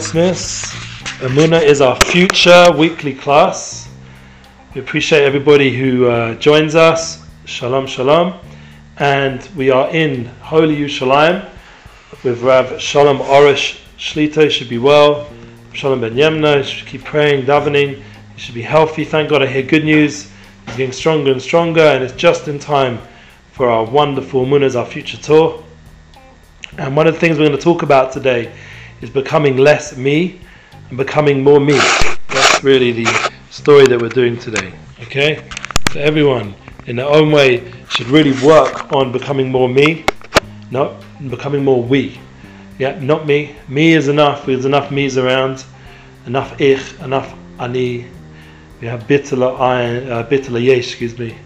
Smiths. Amuna is our future weekly class. We appreciate everybody who uh, joins us. Shalom, shalom. And we are in Holy Yerushalayim with Rav Shalom Arush Shlita. Should be well. Shalom Ben Yemna. Should keep praying, davening. He should be healthy. Thank God I hear good news. He's getting stronger and stronger, and it's just in time for our wonderful Munas, our future tour. And one of the things we're going to talk about today is becoming less me and becoming more me. That's really the story that we're doing today. Okay? So everyone, in their own way, should really work on becoming more me, not becoming more we. Yeah, not me. Me is enough. There's enough me's around. Enough ich, enough ani. We have bitala ayin, uh, bitala excuse me.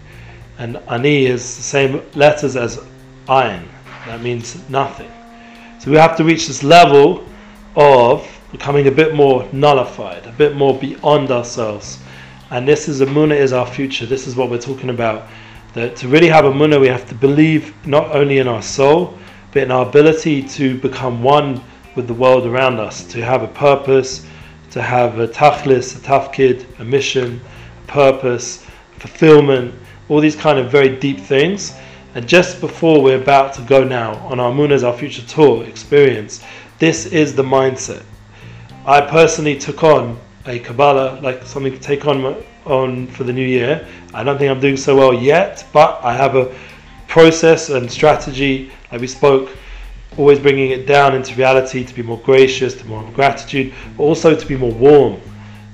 And ani is the same letters as ayin. That means nothing. So we have to reach this level of becoming a bit more nullified, a bit more beyond ourselves. And this is a Amuna is our future. This is what we're talking about. That to really have a Amuna, we have to believe not only in our soul, but in our ability to become one with the world around us, to have a purpose, to have a tachlis, a tafkid, a mission, a purpose, fulfillment, all these kind of very deep things. And just before we're about to go now on our Moon as our future tour experience, this is the mindset. I personally took on a Kabbalah, like something to take on on for the new year. I don't think I'm doing so well yet, but I have a process and strategy, like we spoke, always bringing it down into reality to be more gracious, to more gratitude, but also to be more warm.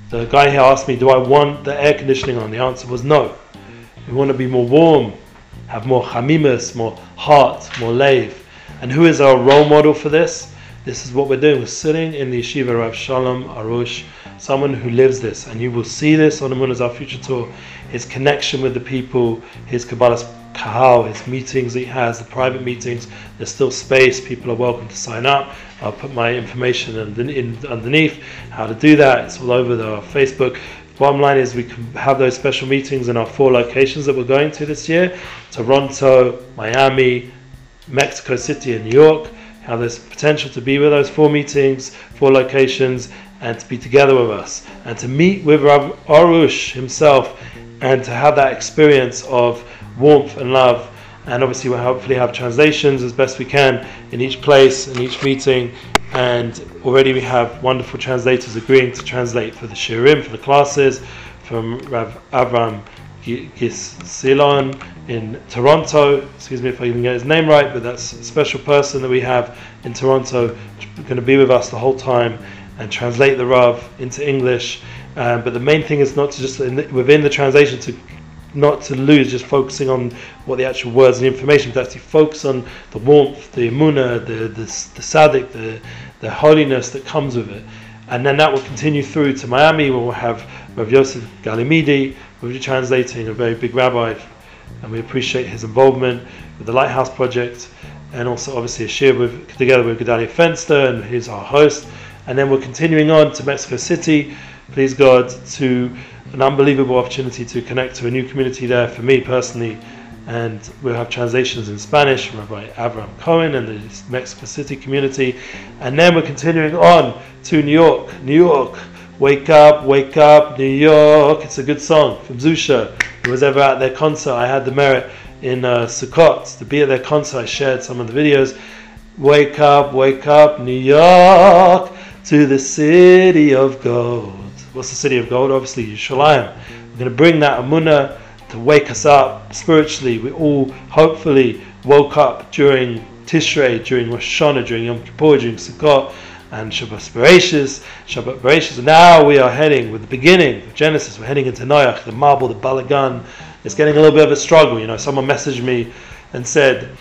The guy here asked me, Do I want the air conditioning on? The answer was no. We want to be more warm, have more chamimus, more heart, more lave. And who is our role model for this? This is what we're doing. We're sitting in the yeshiva Rav Shalom Arush, someone who lives this, and you will see this on the Moon as our future tour. His connection with the people, his Kabbalas kahal, his meetings he has, the private meetings. There's still space. People are welcome to sign up. I'll put my information underneath how to do that. It's all over the Facebook. Bottom line is we can have those special meetings in our four locations that we're going to this year: Toronto, Miami, Mexico City, and New York how there's potential to be with those four meetings, four locations, and to be together with us, and to meet with Rav Arush himself, and to have that experience of warmth and love. And obviously, we'll hopefully have translations as best we can in each place, in each meeting. And already we have wonderful translators agreeing to translate for the shiurim, for the classes, from Rav Avram Gisilon in Toronto. Excuse me if I even get his name right, but that's a special person that we have in Toronto, going to be with us the whole time and translate the Rav into English. Um, but the main thing is not to just the, within the translation to not to lose just focusing on what the actual words and information, but actually focus on the warmth, the emuna, the the, the sadik, the the holiness that comes with it. And then that will continue through to Miami, where we'll have Rav Yosef Galimidi, who will be translating a very big rabbi, and we appreciate his involvement with the Lighthouse Project, and also obviously a share with together with Gedalia Fenster, and he's our host. And then we're continuing on to Mexico City, please God, to an unbelievable opportunity to connect to a new community there for me personally. And we'll have translations in Spanish from Rabbi Avram Cohen and the Mexico City community. And then we're continuing on to New York. New York, wake up, wake up, New York. It's a good song from Zusha. Who was ever at their concert, I had the merit in uh, Sukkot to be at their concert. I shared some of the videos. Wake up, wake up, New York, to the city of gold. What's the city of gold? Obviously, Yerushalayim. We're going to bring that Amunah to wake us up spiritually. We all hopefully woke up during Tishrei, during Rosh Hashanah, during Yom Kippur, during Sukkot, and Shabbat Bereshis, Shabbat Bereshis. Now we are heading with the beginning of Genesis. We're heading into Noach, the mabul, the balagan. It's getting a little bit of a struggle. You know, someone messaged me and said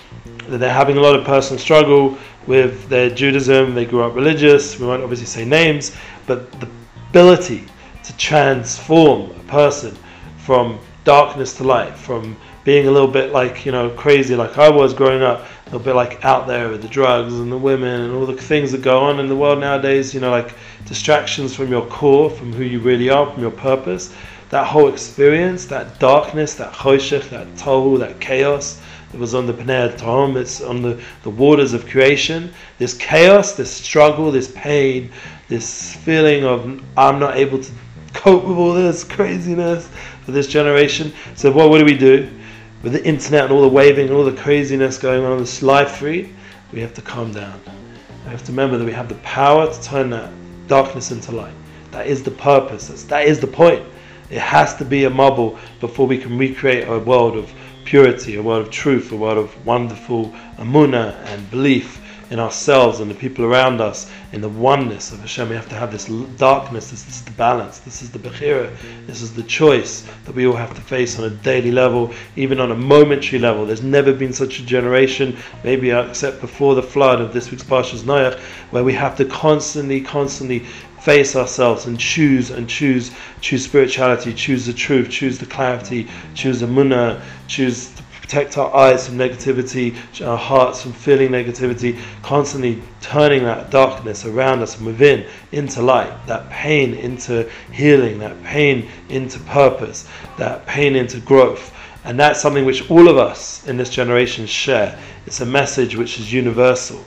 that they're having a lot of personal struggle with their Judaism. They grew up religious. We won't obviously say names, but the ability to transform a person from darkness to light, from being a little bit like, you know, crazy like I was growing up, a little bit like out there with the drugs and the women and all the things that go on in the world nowadays, you know, like distractions from your core, from who you really are, from your purpose. That whole experience, that darkness, that choshech, that tohu, that chaos, it was on the Pnei Tehom, it's on the, the waters of creation. This chaos, this struggle, this pain, this feeling of I'm not able to cope with all this craziness for this generation. So what, what do we do? With the internet and all the waving and all the craziness going on in this life free, we have to calm down. We have to remember that we have the power to turn that darkness into light. That is the purpose. That's, that is the point. It has to be a mabul before we can recreate a world of purity, a world of truth, a world of wonderful amuna and belief in ourselves and the people around us, in the oneness of Hashem. We have to have this darkness, this, this is the balance, this is the Bechira, this is the choice that we all have to face on a daily level, even on a momentary level. There's never been such a generation, maybe uh, except before the flood of this week's Parshas Noach, where we have to constantly, constantly face ourselves and choose and choose choose spirituality choose the truth choose the clarity choose the munna choose to protect our eyes from negativity our hearts from feeling negativity constantly turning that darkness around us and within into light that pain into healing that pain into purpose that pain into growth. And that's something which all of us in this generation share. It's a message which is universal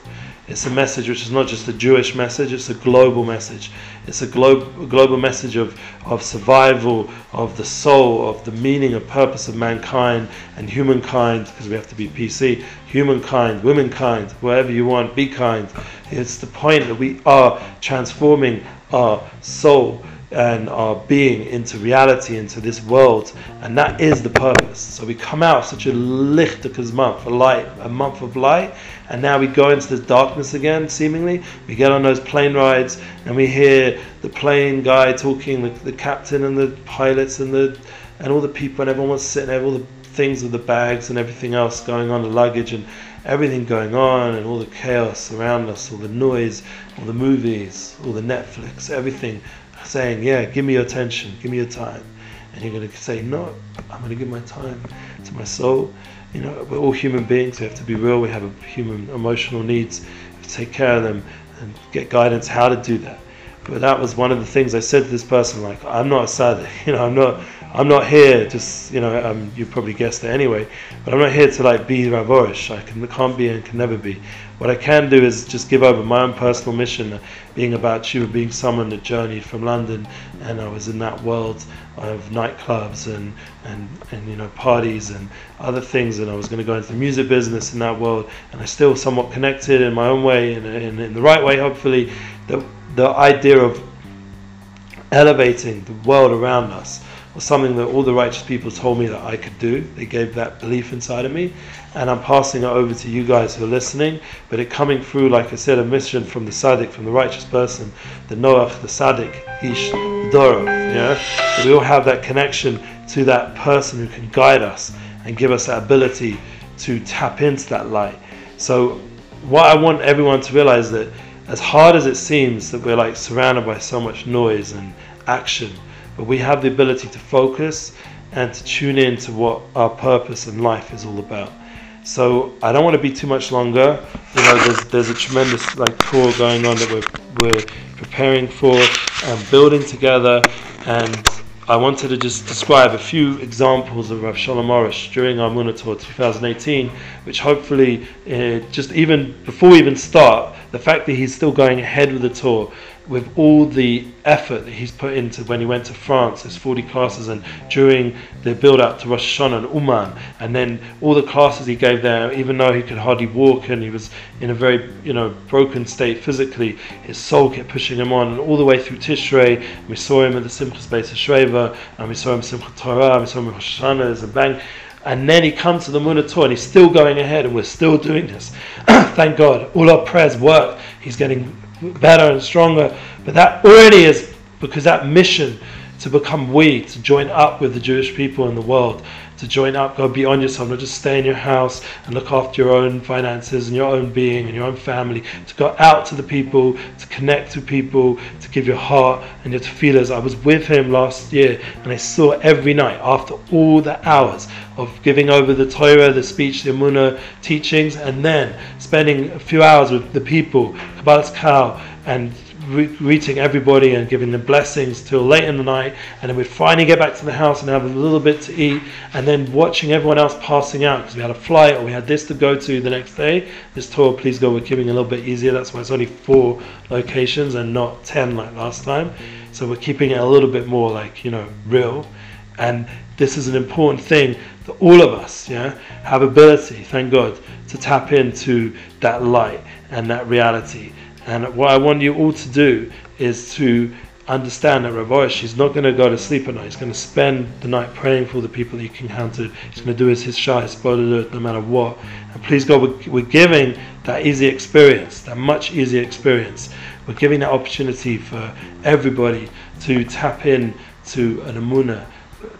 it's a message which is not just a Jewish message, it's a global message. It's a, glo- global message of, of survival, of the soul, of the meaning and purpose of mankind and humankind, because we have to be PC, humankind, womankind, wherever you want, be kind. It's the point that we are transforming our soul and our being into reality, into this world, and that is the purpose. So we come out such a lichtakas month, a light, a month of light, and now we go into this darkness again, seemingly. We get on those plane rides, and we hear the plane guy talking, the, the captain and the pilots and the and all the people, and everyone wants to sit all the things with the bags and everything else going on, the luggage and everything going on, and all the chaos around us, all the noise, all the movies, all the Netflix, everything saying, Yeah, give me your attention, give me your time. And you're going to say, No, I'm going to give my time to my soul. You know, we're all human beings, we have to be real, we have human emotional needs, we take care of them and get guidance how to do that. But that was one of the things I said to this person, like, I'm not a sad, you know, I'm not I'm not here just you know um, you probably guessed it anyway, but I'm not here to like be Rav Arush. I can, can't be and can never be. What I can do is just give over my own personal mission, uh, being about you, being someone that journeyed from London, and I was in that world of nightclubs and and and you know parties and other things, and I was going to go into the music business in that world, and I still somewhat connected in my own way, in, in, in the right way, hopefully. The the idea of elevating the world around us was something that all the righteous people told me that I could do. They gave that belief inside of me, and I'm passing it over to you guys who are listening. But it coming through, like I said, a mission from the Sadiq, from the righteous person, the Noach, the Sadiq, Ish, Dorov. Yeah, we all have that connection to that person who can guide us and give us that ability to tap into that light. So, what I want everyone to realize that as hard as it seems that we're like surrounded by so much noise and action but we have the ability to focus and to tune in to what our purpose in life is all about. So I don't want to be too much longer. You know, there's there's a tremendous like tour going on that we're we're preparing for and building together, and I wanted to just describe a few examples of Rav Shalom Arush during our Munah Tour 2018, which hopefully, uh, just even before we even start, the fact that he's still going ahead with the tour with all the effort that he's put into when he went to France, his 40 classes, and during the build up to Rosh Hashanah and Uman, and then all the classes he gave there, even though he could hardly walk and he was in a very you know broken state physically, his soul kept pushing him on, and all the way through Tishrei, we saw him at the Simchas Beis Hashoeva, and we saw him Simchat Torah, we saw him Rosh Hashanah, and bang. And then he comes to the Munah Tour and he's still going ahead and we're still doing this. Thank God. All our prayers work. He's getting better and stronger. But that already is because that mission to become we, to join up with the Jewish people in the world, to join up, go beyond yourself, not just stay in your house and look after your own finances and your own being and your own family, to go out to the people, to connect to people, to give your heart and your feelers. I was with him last year and I saw every night after all the hours of giving over the Torah, the speech, the Amunah teachings, and then spending a few hours with the people, Kabbalah's Kal, and re- greeting everybody and giving them blessings till late in the night, and then we'd finally get back to the house and have a little bit to eat, and then watching everyone else passing out because we had a flight or we had this to go to the next day. This tour, please go, we're keeping a little bit easier. That's why it's only four locations and not ten like last time. So we're keeping it a little bit more like you know real, and this is an important thing that all of us, yeah, have ability. Thank God to tap into that light and that reality. And what I want you all to do is to understand that Rav she's not going to go to sleep at night. He's going to spend the night praying for the people that he encountered. He's going to do his, his his no matter what. And please God, we're, we're giving that easy experience, that much easier experience. We're giving that opportunity for everybody to tap in to an amuna,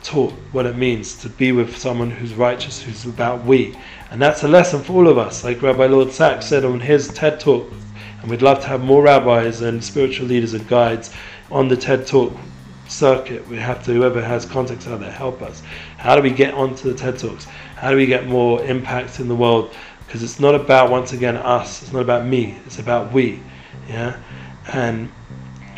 taught what it means to be with someone who's righteous, who's about we. And that's a lesson for all of us. Like Rabbi Lord Sachs said on his TED talk and we'd love to have more rabbis and spiritual leaders and guides on the TED Talk circuit. We have to, whoever has contacts out there, help us. How do we get onto the TED Talks? How do we get more impact in the world? Because it's not about, once again, us. It's not about me. It's about we. Yeah? And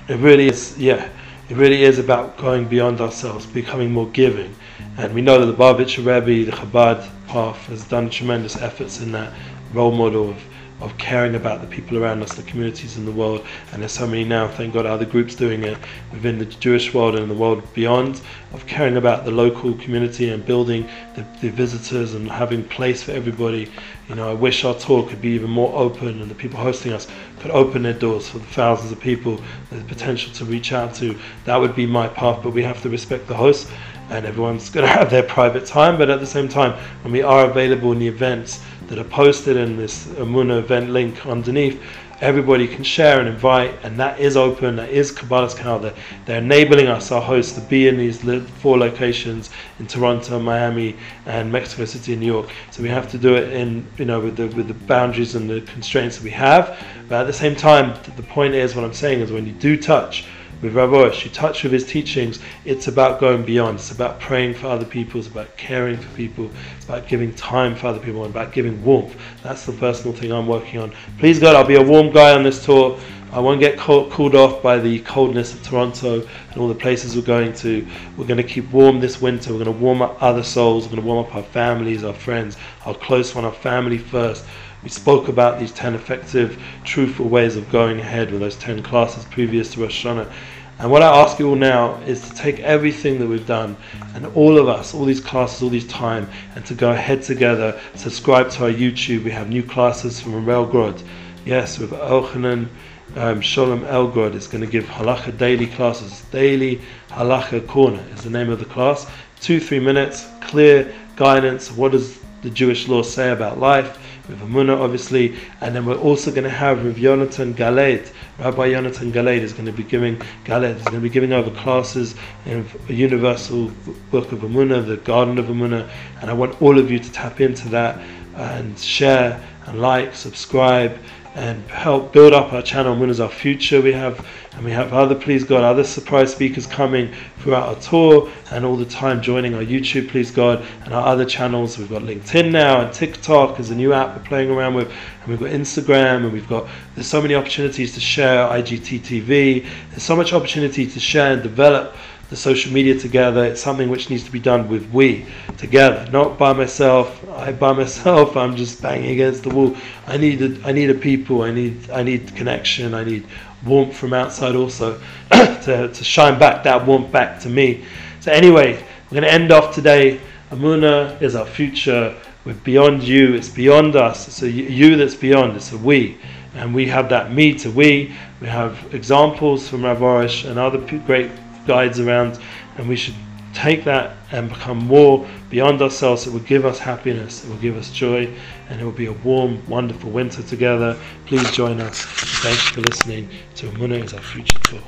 it really is, yeah, it really is about going beyond ourselves, becoming more giving. And we know that the Lubavitcher Rebbe, the Chabad path, has done tremendous efforts in that role model of of caring about the people around us, the communities in the world, and there's so many now, thank God, other groups doing it within the Jewish world and the world beyond, of caring about the local community and building the, the visitors and having place for everybody. You know, I wish our tour could be even more open and the people hosting us could open their doors for the thousands of people, the potential to reach out to. That would be my path, but we have to respect the host and everyone's going to have their private time, but at the same time, when we are available in the events, that are posted in this Amuna event link underneath, everybody can share and invite, and that is open. That is Kabbalah's calendar. They're enabling us, our hosts, to be in these four locations in Toronto, Miami, and Mexico City, and New York. So we have to do it in, you know, with the with the boundaries and the constraints that we have. But at the same time, the point is, what I'm saying is, when you do touch with Rav Arush, you touch with his teachings, it's about going beyond. It's about praying for other people, it's about caring for people, it's about giving time for other people, and about giving warmth. That's the personal thing I'm working on. Please God, I'll be a warm guy on this tour. I won't get cooled off by the coldness of Toronto and all the places we're going to. We're going to keep warm this winter. We're going to warm up other souls. We're going to warm up our families, our friends, our close one, our family first. We spoke about these 10 effective, truthful ways of going ahead with those 10 classes previous to Rosh Hashanah. And what I ask you all now is to take everything that we've done and all of us, all these classes, all these time, and to go ahead together, subscribe to our YouTube. We have new classes from Grod. Yes, with Elchanan um, Sholem Elgrod is going to give Halacha daily classes. Daily Halacha Corner is the name of the class. Two, three minutes, clear guidance. What does the Jewish law say about life? With Amuna, obviously, and then we're also going to have Rav Yonatan Galed. Rabbi Yonatan Galed is going to be giving Galed is going to be giving over classes in a universal book of Amuna, the Garden of Amuna, and I want all of you to tap into that and share and like, subscribe, and help build up our channel. When is our future? We have, and we have other, please God, other surprise speakers coming throughout our tour and all the time joining our YouTube, please God, and our other channels. We've got LinkedIn now and TikTok is a new app we're playing around with, and we've got Instagram, and we've got there's so many opportunities to share IGTV There's so much opportunity to share and develop the social media together. It's something which needs to be done with we together, not by myself. I by myself, I'm just banging against the wall. I need a, I need a people. I need I need connection. I need warmth from outside also to, to shine back that warmth back to me. So anyway, we're going to end off today. Amuna is our future. We're beyond you. It's beyond us. It's a you that's beyond. It's a we. And we have that me to we. We have examples from Rav Arush and other great guides around, and we should take that and become more beyond ourselves. It will give us happiness, it will give us joy, and it will be a warm, wonderful winter together. Please join us. Thanks for listening to Amuna is our future tour.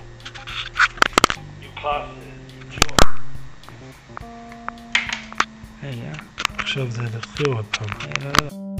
Hey, yeah. עכשיו זה עוד פעם.